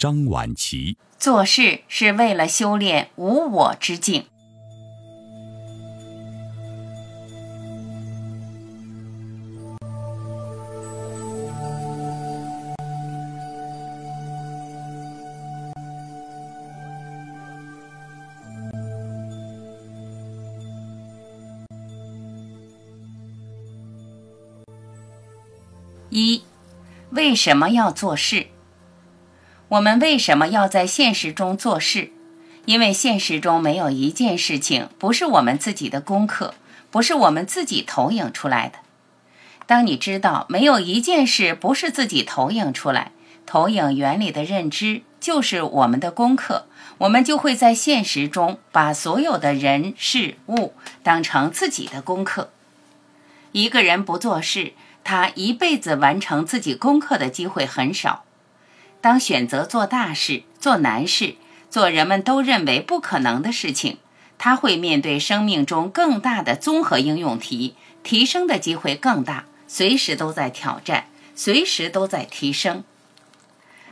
张晚琪。做事是为了修炼无我之境。一，为什么要做事？我们为什么要在现实中做事？因为现实中没有一件事情不是我们自己的功课，不是我们自己投影出来的。当你知道没有一件事不是自己投影出来，投影原理的认知就是我们的功课，我们就会在现实中把所有的人事物当成自己的功课。一个人不做事，他一辈子完成自己功课的机会很少。当选择做大事、做难事、做人们都认为不可能的事情，他会面对生命中更大的综合应用题，提升的机会更大，随时都在挑战，随时都在提升。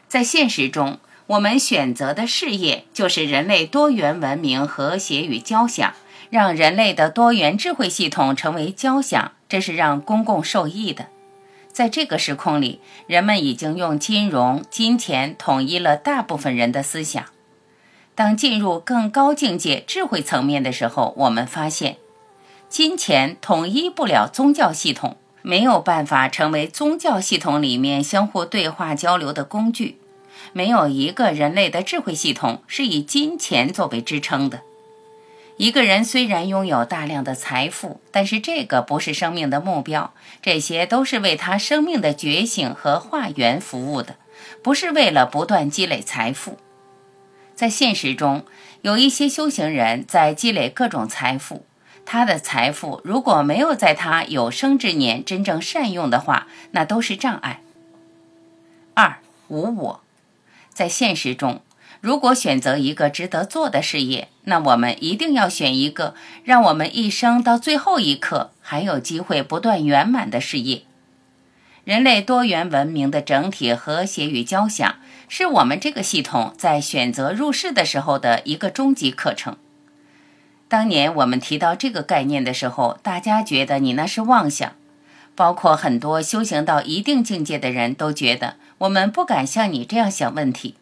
在现实中，我们选择的事业就是人类多元文明和谐与交响，让人类的多元智慧系统成为交响，这是让公共受益的。在这个时空里，人们已经用金融、金钱统一了大部分人的思想。当进入更高境界智慧层面的时候，我们发现，金钱统一不了宗教系统，没有办法成为宗教系统里面相互对话交流的工具。没有一个人类的智慧系统是以金钱作为支撑的。一个人虽然拥有大量的财富，但是这个不是生命的目标。这些都是为他生命的觉醒和化缘服务的，不是为了不断积累财富。在现实中，有一些修行人在积累各种财富，他的财富如果没有在他有生之年真正善用的话，那都是障碍。二无我，在现实中。如果选择一个值得做的事业，那我们一定要选一个让我们一生到最后一刻还有机会不断圆满的事业。人类多元文明的整体和谐与交响，是我们这个系统在选择入世的时候的一个终极课程。当年我们提到这个概念的时候，大家觉得你那是妄想，包括很多修行到一定境界的人都觉得我们不敢像你这样想问题。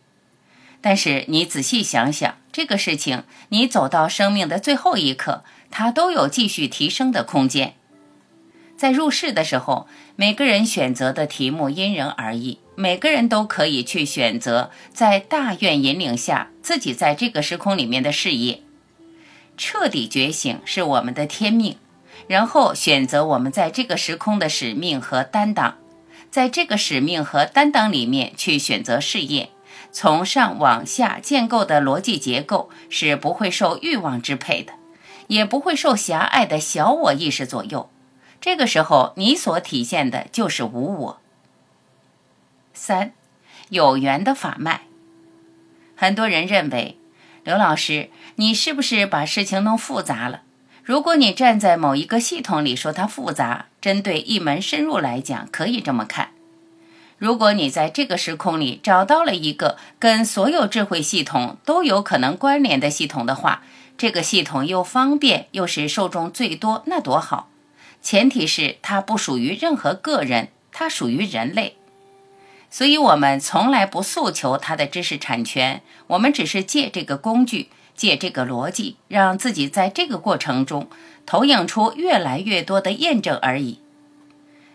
但是你仔细想想，这个事情，你走到生命的最后一刻，它都有继续提升的空间。在入世的时候，每个人选择的题目因人而异，每个人都可以去选择在大愿引领下自己在这个时空里面的事业。彻底觉醒是我们的天命，然后选择我们在这个时空的使命和担当，在这个使命和担当里面去选择事业。从上往下建构的逻辑结构是不会受欲望支配的，也不会受狭隘的小我意识左右。这个时候，你所体现的就是无我。三，有缘的法脉。很多人认为，刘老师，你是不是把事情弄复杂了？如果你站在某一个系统里说它复杂，针对一门深入来讲，可以这么看。如果你在这个时空里找到了一个跟所有智慧系统都有可能关联的系统的话，这个系统又方便又是受众最多，那多好！前提是它不属于任何个人，它属于人类。所以，我们从来不诉求它的知识产权，我们只是借这个工具，借这个逻辑，让自己在这个过程中投影出越来越多的验证而已。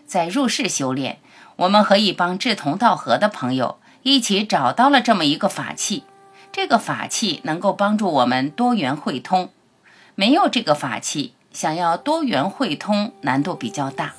在入世修炼。我们和一帮志同道合的朋友一起找到了这么一个法器，这个法器能够帮助我们多元汇通。没有这个法器，想要多元汇通难度比较大。